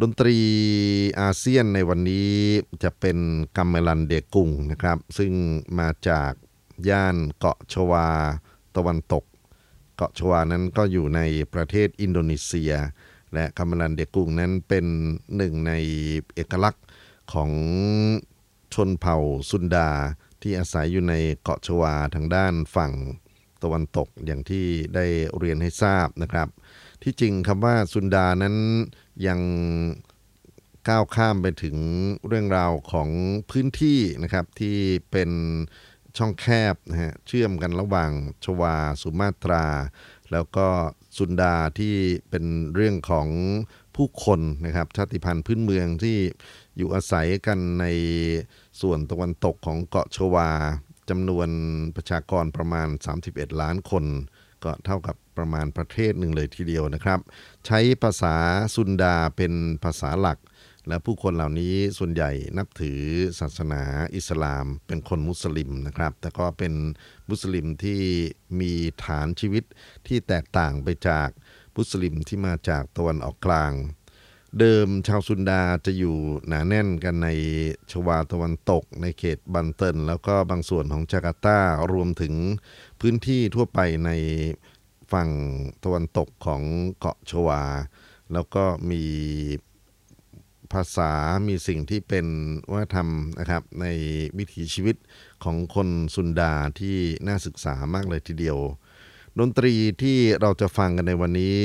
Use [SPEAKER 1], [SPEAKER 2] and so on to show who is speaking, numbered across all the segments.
[SPEAKER 1] ดนตรีอาเซียนในวันนี้จะเป็นกัมเมลันเดกุงนะครับ ซึ่งมาจากย่านเกาะชวา ตะวันตก เกาะชวานั้นก็อยู่ในประเทศอินโดนีเซีย และกัมเมลันเดกุงนั้นเป็นหนึ่งในเอกลักษณ์ของชนเผ่าซุนดาที่อาศัยอยู่ในเกาะชวาทางด้านฝั่งตะวันตกอย่างที่ได้เรียนให้ทราบนะครับ ที่จริงคำว่าซุนดานั้น ยังก้าวข้ามไปถึงเรื่องราวของพื้นที่นะครับที่เป็นช่องแคบนะฮะเชื่อมกันระหว่างชวาสุมาตรา แล้วก็สุนดาที่เป็นเรื่องของผู้คนนะครับชาติพันธุ์พื้นเมืองที่อยู่อาศัยกันในส่วนตะวันตกของเกาะชวาจำนวนประชากรประมาณ 31 ล้านคน ก็เท่ากับประมาณประเทศหนึ่งเลยทีเดียวนะครับ ใช้ภาษาซุนดาเป็นภาษาหลัก และผู้คนเหล่านี้ส่วนใหญ่นับถือศาสนาอิสลามเป็นคนมุสลิมนะครับ แต่ก็เป็นมุสลิมที่มีฐานชีวิตที่แตกต่างไปจากมุสลิมที่มาจากตะวันออกกลาง เดิมชาวซุนดาจะอยู่หนาแน่นกันในชวาตะวันตก ในเขตบันเตินแล้วก็บางส่วนของจาการ์ตารวมถึงพื้นที่ทั่วไปในฝั่งตะวันตกของเกาะชวา แล้วก็มีภาษามีสิ่งที่เป็นวัฒนธรรมนะครับ ในวิถีชีวิตของคนซุนดาที่น่าศึกษามากเลยทีเดียว ดนตรีที่เราจะฟังกันในวันนี้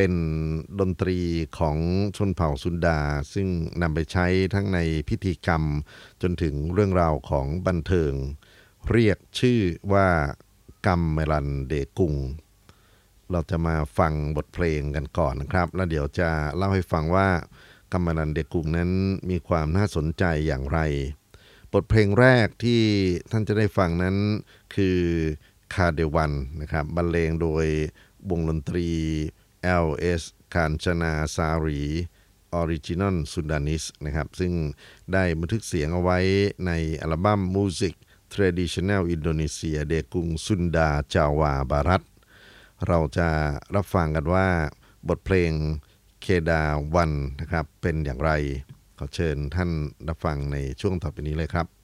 [SPEAKER 1] เป็นดนตรีของชนเผ่าซุนดา ซึ่งนำไปใช้ทั้งในพิธีกรรมจนถึงเรื่องราวของบันเทิง เรียกชื่อว่ากัมเมลันเดกุง เราจะมาฟังบทเพลงกันก่อนนะครับ แล้วเดี๋ยวจะเล่าให้ฟังว่ากัมเมลันเดกุงนั้นมีความน่าสนใจอย่างไร บทเพลงแรกที่ท่านจะได้ฟังนั้นคือคาเดวันนะครับบรรเลงโดยวงดนตรี LS คานชนาซารี Original Sundanese นะครับ ซึ่งได้บันทึกเสียงเอาไว้ในอัลบั้ม Music Traditional Indonesia Degung Sunda Jawa Barat เราจะรับฟังกันว่าบทเพลงเคดาวันนะครับเป็นอย่างไร ขอเชิญท่านรับฟังในช่วงต่อไปนี้เลยครับ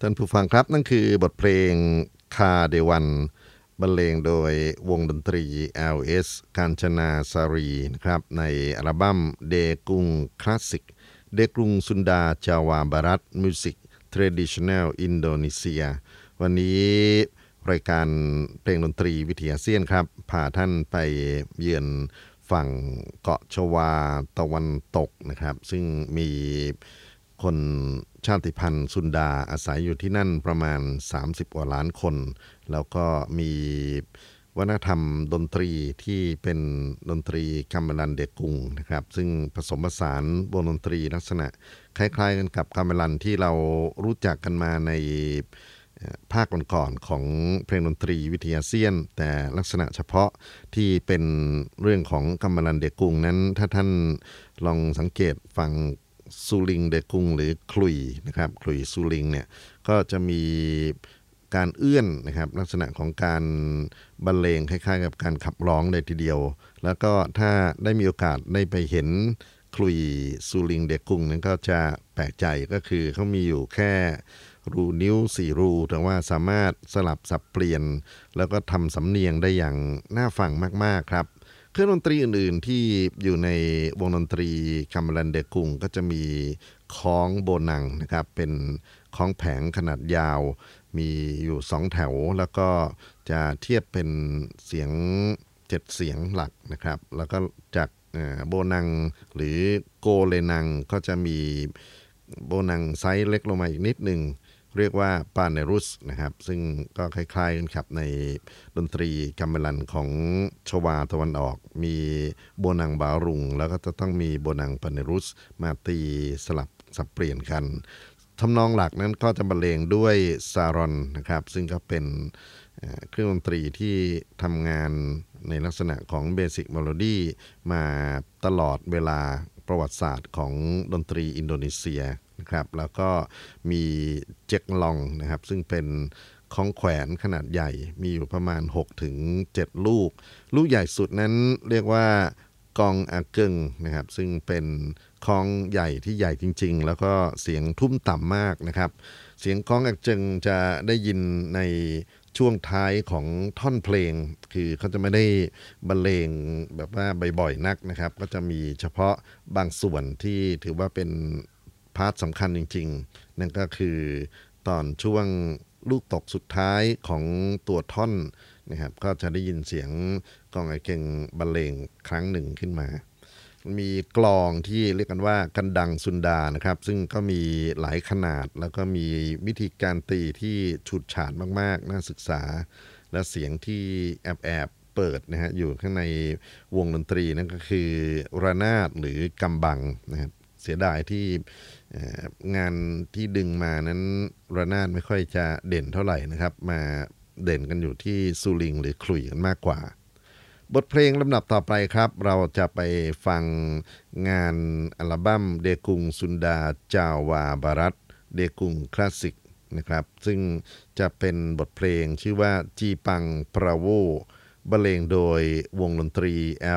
[SPEAKER 1] ท่านผู้ฟังครับนั่นคือบทเพลงคาเดวันบรรเลงโดยวงดนตรี LS การชนาสารีนะครับในอัลบั้มเดกุงคลาสสิกเดกุงสุนดาจาวาบารัตมิวสิก Traditional อินโดนีเซียวันนี้รายการเพลงดนตรีวิถีอาเซียนครับพาท่านไปเยือนฝั่งเกาะชวาตะวันตกนะครับ ซึ่งมี คนชาติพันธุ์ซุนดาอาศัยอยู่ที่นั่นประมาณ 30กว่าล้านคน แล้วก็มีวัฒนธรรมดนตรีที่เป็นดนตรีกัมเมลันเดกุงนะครับ ซึ่งผสมผสานวงดนตรีลักษณะ คล้าย ๆ กันกับกัมเมลันที่เรารู้จักกันมาในภาคก่อนๆของเพลงดนตรีวิทยาเซียน แต่ลักษณะเฉพาะที่เป็นเรื่องของกัมมลันเดกุงนั้น ถ้าท่านลองสังเกตฟัง ซูลิงเดกุงหรือคลุยนะครับคลุยซูลิงเนี่ยก็จะมีการเอื้อนนะครับลักษณะของการบรรเลงคล้ายๆ กับการขับร้องเลยทีเดียว แล้วก็ถ้าได้มีโอกาสได้ไปเห็นคลุยซูลิงเดกุงนั้นก็จะแปลกใจก็คือเขามีอยู่แค่รูนิ้วสี่รู แต่ว่าสามารถสลับสับเปลี่ยน แล้วก็ทำสำเนียงได้อย่างน่าฟังมากๆครับ เครื่องดนตรีอื่นๆที่อยู่ในวงดนตรีกัมเมลันเดกุงก็จะมีฆ้องโบนังนะครับเป็นฆ้องแผงขนาดยาว มีอยู่สองแถว แล้วก็จะเทียบเป็นเสียง7เสียงหลักนะครับ แล้วก็จากโบนังหรือโกเลนังก็จะมีโบนังไซส์เล็กลงมาอีกนิดหนึ่ง เรียกว่าปาเนรุสนะครับ ซึ่งก็คล้ายๆกันครับในดนตรีกัมเมลันของชวาตะวันออก มีโบนังบารุง แล้วก็จะต้องมีโบนังปาเนรุสมาตีสลับสับเปลี่ยนกันทำนองหลักนั้นก็จะบรรเลงด้วยซารอนนะครับ ซึ่งก็เป็นเครื่องดนตรีที่ทำงานในลักษณะของเบสิ c มโลดี้มาตลอดเวลาประวัติศาสตร์ของดนตรีอินโดนีเซีย นะครับแล้วก็มีเจ็กลองนะครับ ซึ่งเป็นของแขวนขนาดใหญ่มีอยู่ประมาณ 6-7ถึง7ลูก ลูกใหญ่สุดนั้นเรียกว่ากองอาเกิงนะครับ ซึ่งเป็นคองใหญ่ที่ใหญ่จริง ๆ แล้วก็เสียงทุ่มต่ำมากนะครับ เสียงกองอาเกิงจะได้ยินในช่วงท้ายของท่อนเพลง คือเขาจะไม่ได้บรรเลงแบบว่าบ่อยๆนักนะครับ ก็จะมีเฉพาะบางส่วนที่ถือว่าเป็น พาร์ทสำคัญจริง ๆ นั่นก็คือตอนช่วงลูกตกสุดท้ายของตัวท่อนนะครับก็จะได้ยินเสียงกองไอเก่งบรรเลงครั้งหนึ่งขึ้นมา มีกลองที่เรียกกันว่ากันดังซุนดานะครับ ซึ่งก็มีหลายขนาดแล้วก็มีวิธีการตีที่ฉุดฉาดมากๆ น่าศึกษา และเสียงที่แอบแอบเปิดนะฮะอยู่ข้างในวงดนตรีนั่นก็คือระนาดหรือกำบังนะครับเสียดายที่ งานที่ดึงมานั้นระนาดไม่ค่อยจะเด่นเท่าไหร่นะครับ มาเด่นกันอยู่ที่ซูลิงหรือขลุ่ยกันมากกว่า บทเพลงลำดับต่อไปครับ เราจะไปฟังงานอัลบั้มเดกุงซุนดาจาวาบารัตเดกุงคลาสสิกนะครับซึ่งจะเป็นบทเพลงชื่อว่าจีปังปราโวบรรเลงโดยวงดนตรี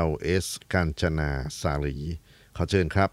[SPEAKER 1] LS กาญจนาสาลีขอเชิญครับ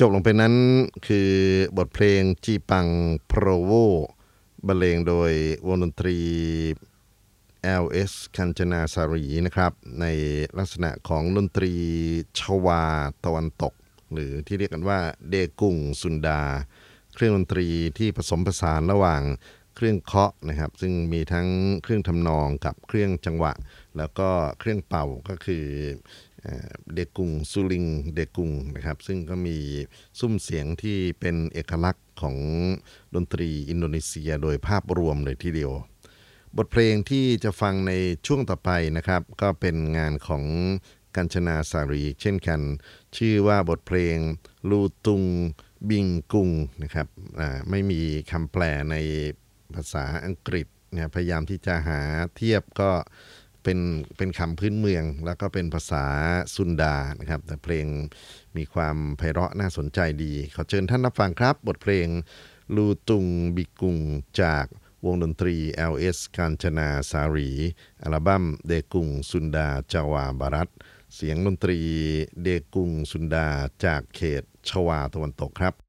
[SPEAKER 2] จ
[SPEAKER 1] บลงไปนั้นคือบทเพลงจีปังโปรโวบรรเลงโดยวงดนตรี LS คันจนาสารีนะครับ ในลักษณะของดนตรีชวาตะวันตก หรือที่เรียกกันว่าเดกุงสุนดา เครื่องดนตรีที่ผสมผสานระหว่างเครื่องเคาะนะครับ ซึ่งมีทั้งเครื่องทำนองกับเครื่องจังหวะ แล้วก็เครื่องเป่าก็คือ เดกุงซูลิงเดกุงนะครับซึ่งก็มีซุ้มเสียงที่เป็นเอกลักษณ์ของดนตรีอินโดนีเซียโดยภาพรวมเลยทีเดียว บทเพลงที่จะฟังในช่วงต่อไปนะครับ ก็เป็นงานของกัญชนาสารีเช่นกัน ชื่อว่าบทเพลงลูตุงบิงกุงนะครับไม่มีคำแปลในภาษาอังกฤษนะพยายามที่จะหาเทียบก็ เป็นเป็นคำพื้นเมือง แล้วก็เป็นภาษาซุนดานะครับ แต่เพลงมีความไพเราะน่าสนใจดี ขอเชิญท่านรับฟังครับ บทเพลงลูตุงบิกุงจากวงดนตรี LS กาญจนาสารี อัลบั้มเดกุงซุนดาจาวาบารัตเสียงดนตรีเดกุงซุนดาจากเขตชวาตะวันตกครับ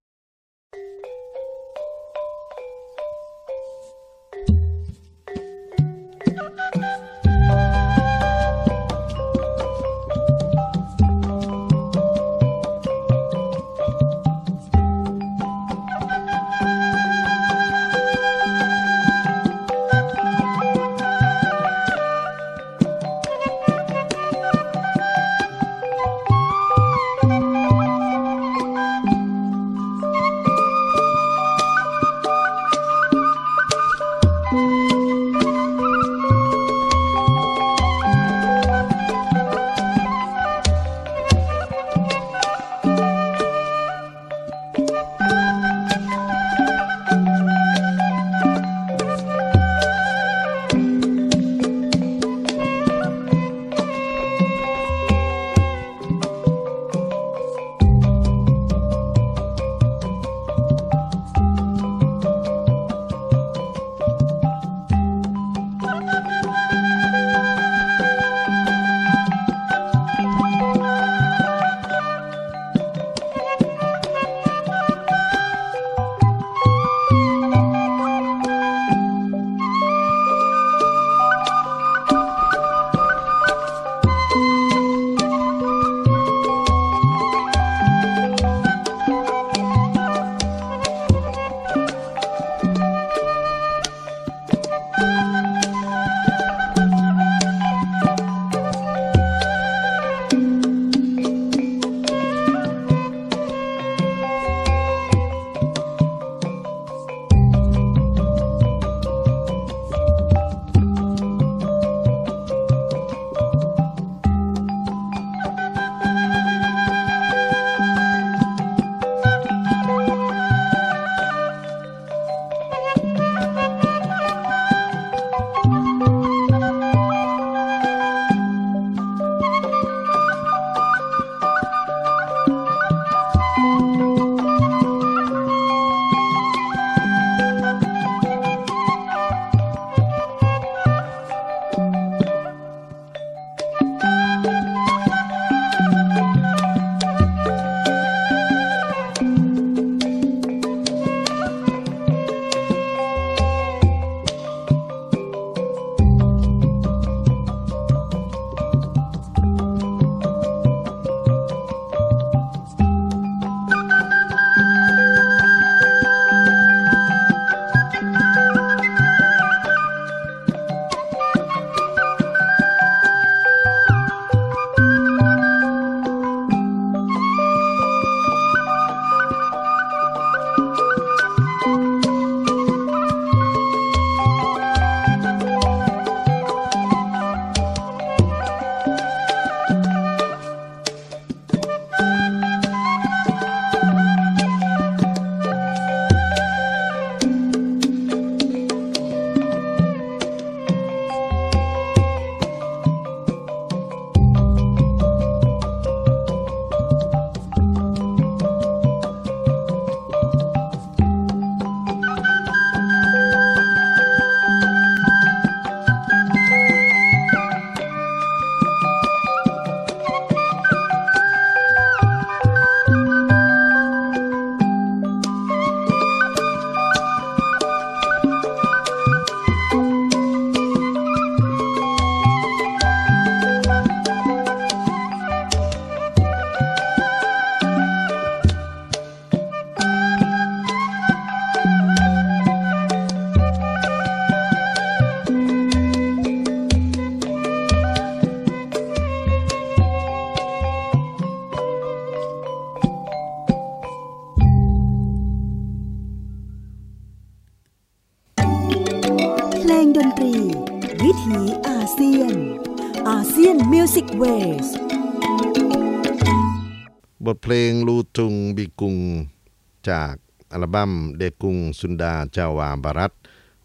[SPEAKER 1] บั้มเดกุงสุนดาจาวาบารัต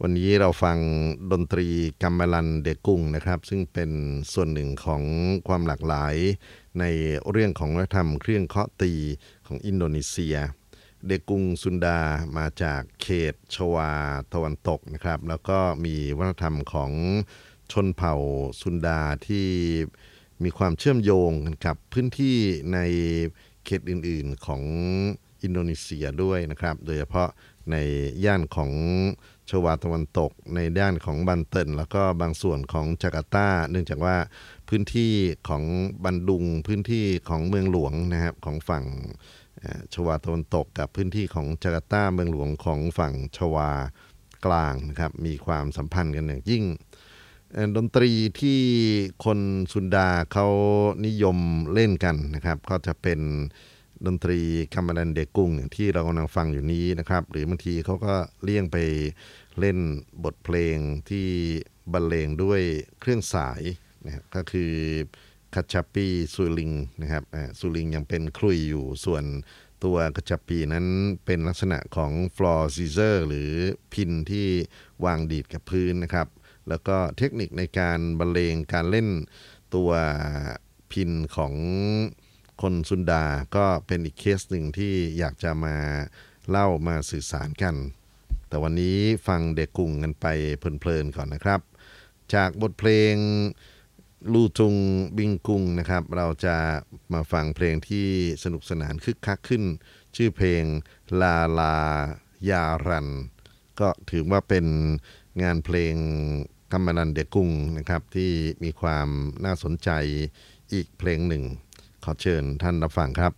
[SPEAKER 1] วันนี้เราฟังดนตรีกัมมลันเดกุงนะครับ ซึ่งเป็นส่วนหนึ่งของความหลากหลาย ในเรื่องของวัฒนธรรมเครื่องเคาะตีของอินโดนีเซีย เดกุงซุนดามาจากเขตชวาตะวันตกนะครับ แล้วก็มีวัฒนธรรมของชนเผ่าซุนดาที่มีความเชื่อมโยงกันกับพื้นที่ในเขตอื่นๆของ อินโดนีเซียด้วยนะครับ โดยเฉพาะในย่านของชวาตะวันตก ในด้านของบันเตินแล้วก็บางส่วนของจาการ์ตา เนื่องจากว่าพื้นที่ของบันดุงพื้นที่ของเมืองหลวงนะครับของฝั่งชวาตะวันตก กับพื้นที่ของจาการ์ตาเมืองหลวงของฝั่งชวากลางนะครับมีความสัมพันธ์กันอย่างยิ่งดนตรีที่คนสุนดาเขานิยมเล่นกันนะครับ ก็จะเป็น ดนตรีกัมเมลันเดกุงอย่างที่เรากำลังฟังอยู่นี้นะครับ หรือบางทีเขาก็เลี่ยงไปเล่นบทเพลงที่บรรเลงด้วยเครื่องสายนะครับก็คือคัชชาปีซูลิงนะครับซูลิงยังเป็นขลุ่ยอยู่ส่วนตัวคัชชาปีนั้นเป็นลักษณะของ floor zither หรือพินที่วางดีดกับพื้นนะครับ แล้วก็เทคนิคในการบรรเลงการเล่นตัวพินของ คนซุนดาก็เป็นอีกเคสหนึ่งที่อยากจะมาเล่ามาสื่อสารกัน แต่วันนี้ฟังเด็กกุ่งกันไปเพลินๆก่อนนะครับ จากบทเพลงลู่จุงบิงกุงนะครับ เราจะมาฟังเพลงที่สนุกสนานคึกคักขึ้น ชื่อเพลงลาลายารัน ก็ถือว่าเป็นงานเพลงกัมมานันเด็กุงนะครับที่มีความน่าสนใจอีกเพลงหนึ่ง ขอเชิญท่านรับฟังครับ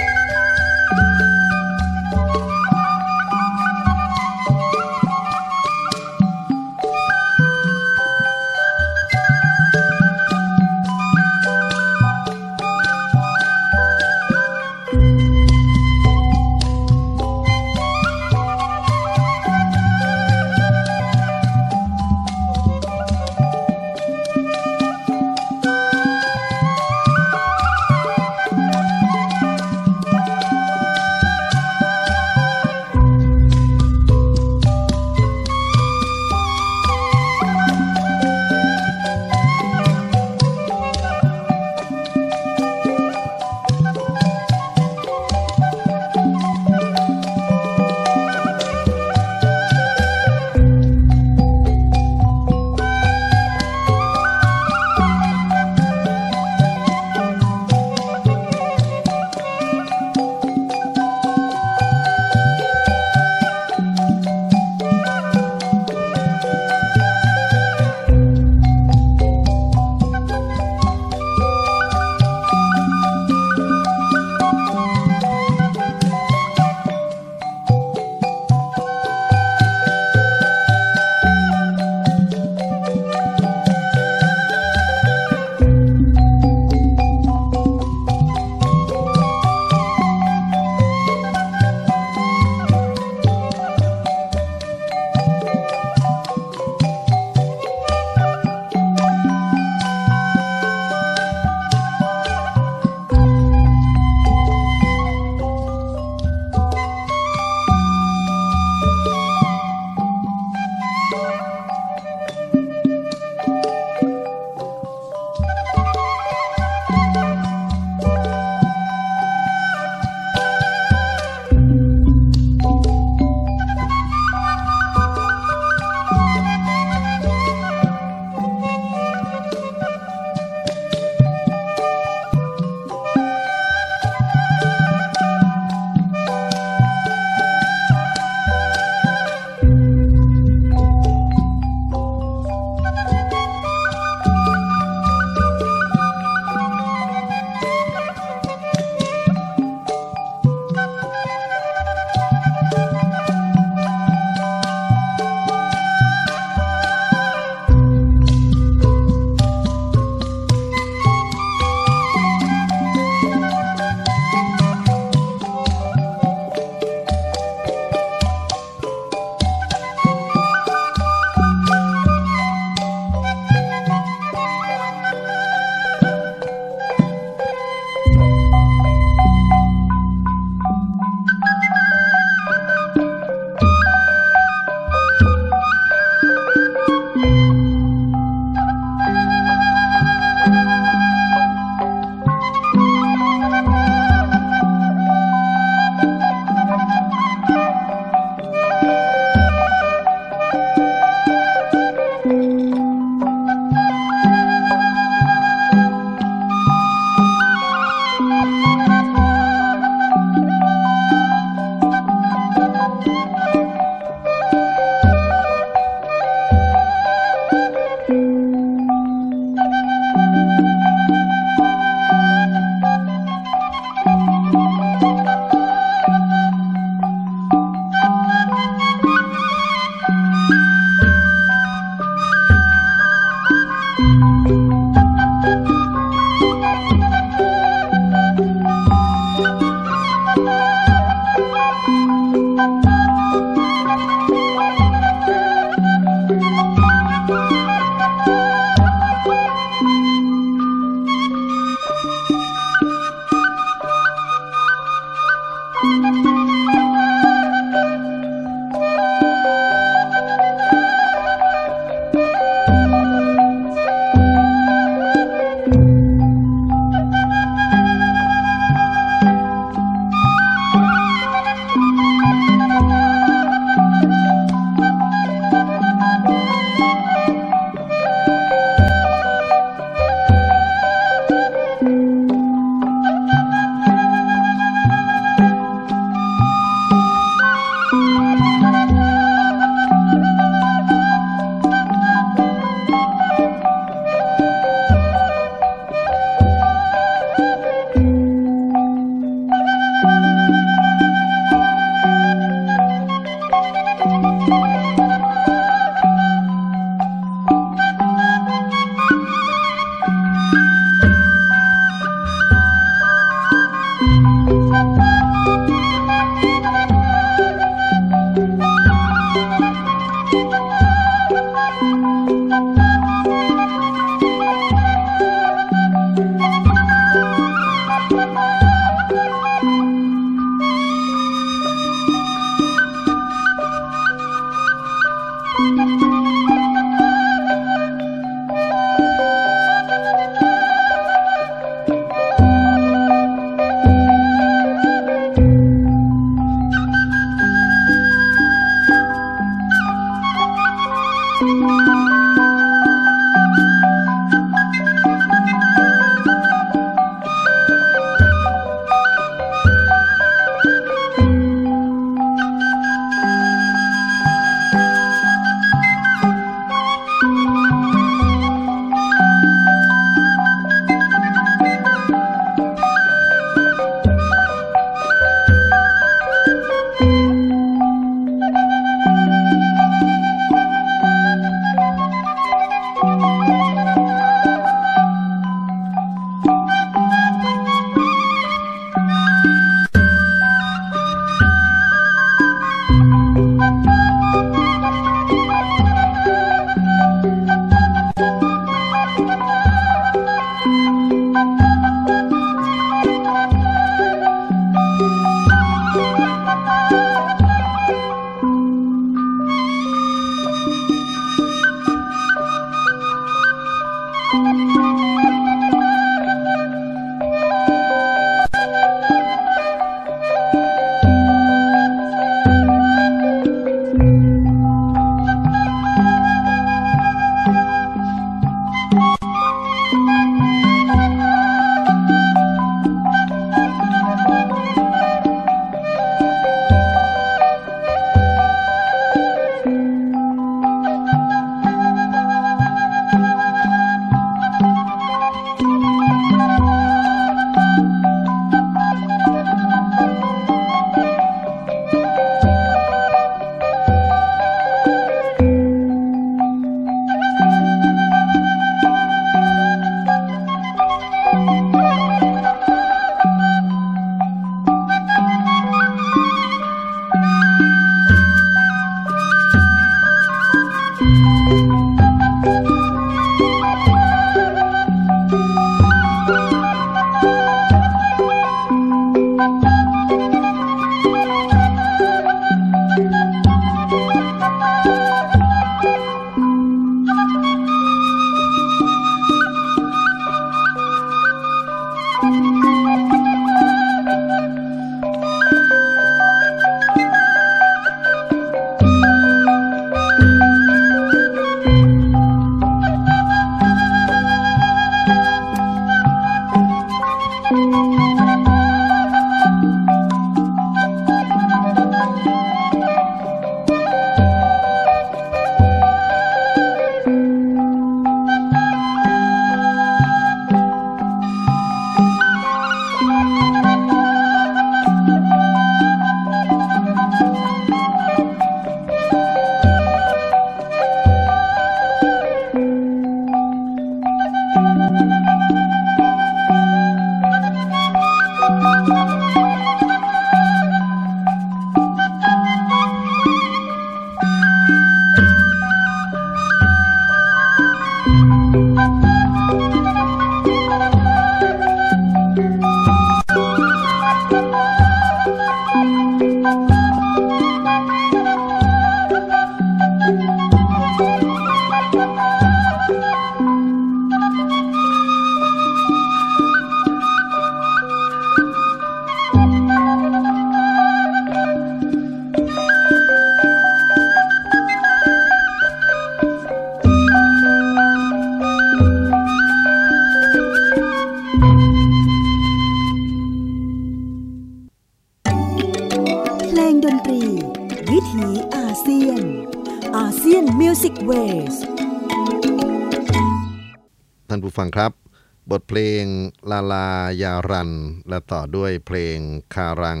[SPEAKER 1] และต่อด้วยเพลงคารัง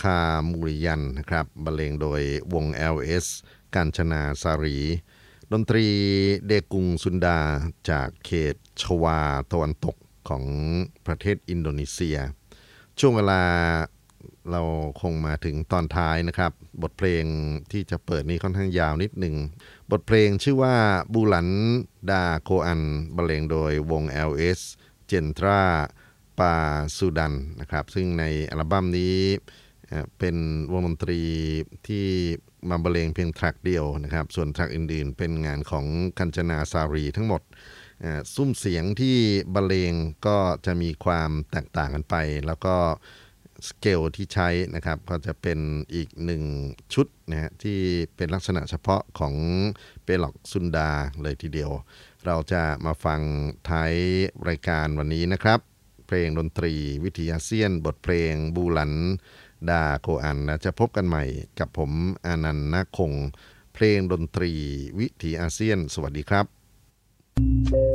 [SPEAKER 1] คามูริยันนะครับบรรเลงโดยวง LS การชนาสารี ดนตรีเดกุงซุนดาจากเขตชวาตะวันตกของประเทศอินโดนีเซีย ช่วงเวลาเราคงมาถึงตอนท้ายนะครับ บทเพลงที่จะเปิดนี้ค่อนข้างยาวนิดหนึ่ง บทเพลงชื่อว่าบูหลันดาโคอันบรรเลงโดยวง LS เจนทรา ปาซูดันนะครับซึ่งในอัลบั้มนี้เป็นวงดนตรีที่มาบรรเลงเพียงแทร็กเดียวนะครับ ส่วนแทร็กอื่นๆ เป็นงานของกัญจนาสารีทั้งหมดซุ้มเสียงที่บรรเลงก็จะมีความแตกต่างกันไป แล้วก็สเกลที่ใช้นะครับก็จะเป็นอีกหนึ่งชุดนะฮะที่เป็นลักษณะเฉพาะของเปล็อกซุนดาเลยทีเดียว เราจะมาฟังท้ายรายการวันนี้นะครับ เพลงดนตรี วิทยาเซียน บทเพลง บูหลัน ดาโคอันนะจะพบกันใหม่กับผมอานันต์นาคง เพลงดนตรี วิถีอาเซียน สวัสดีครับ
[SPEAKER 3] thank you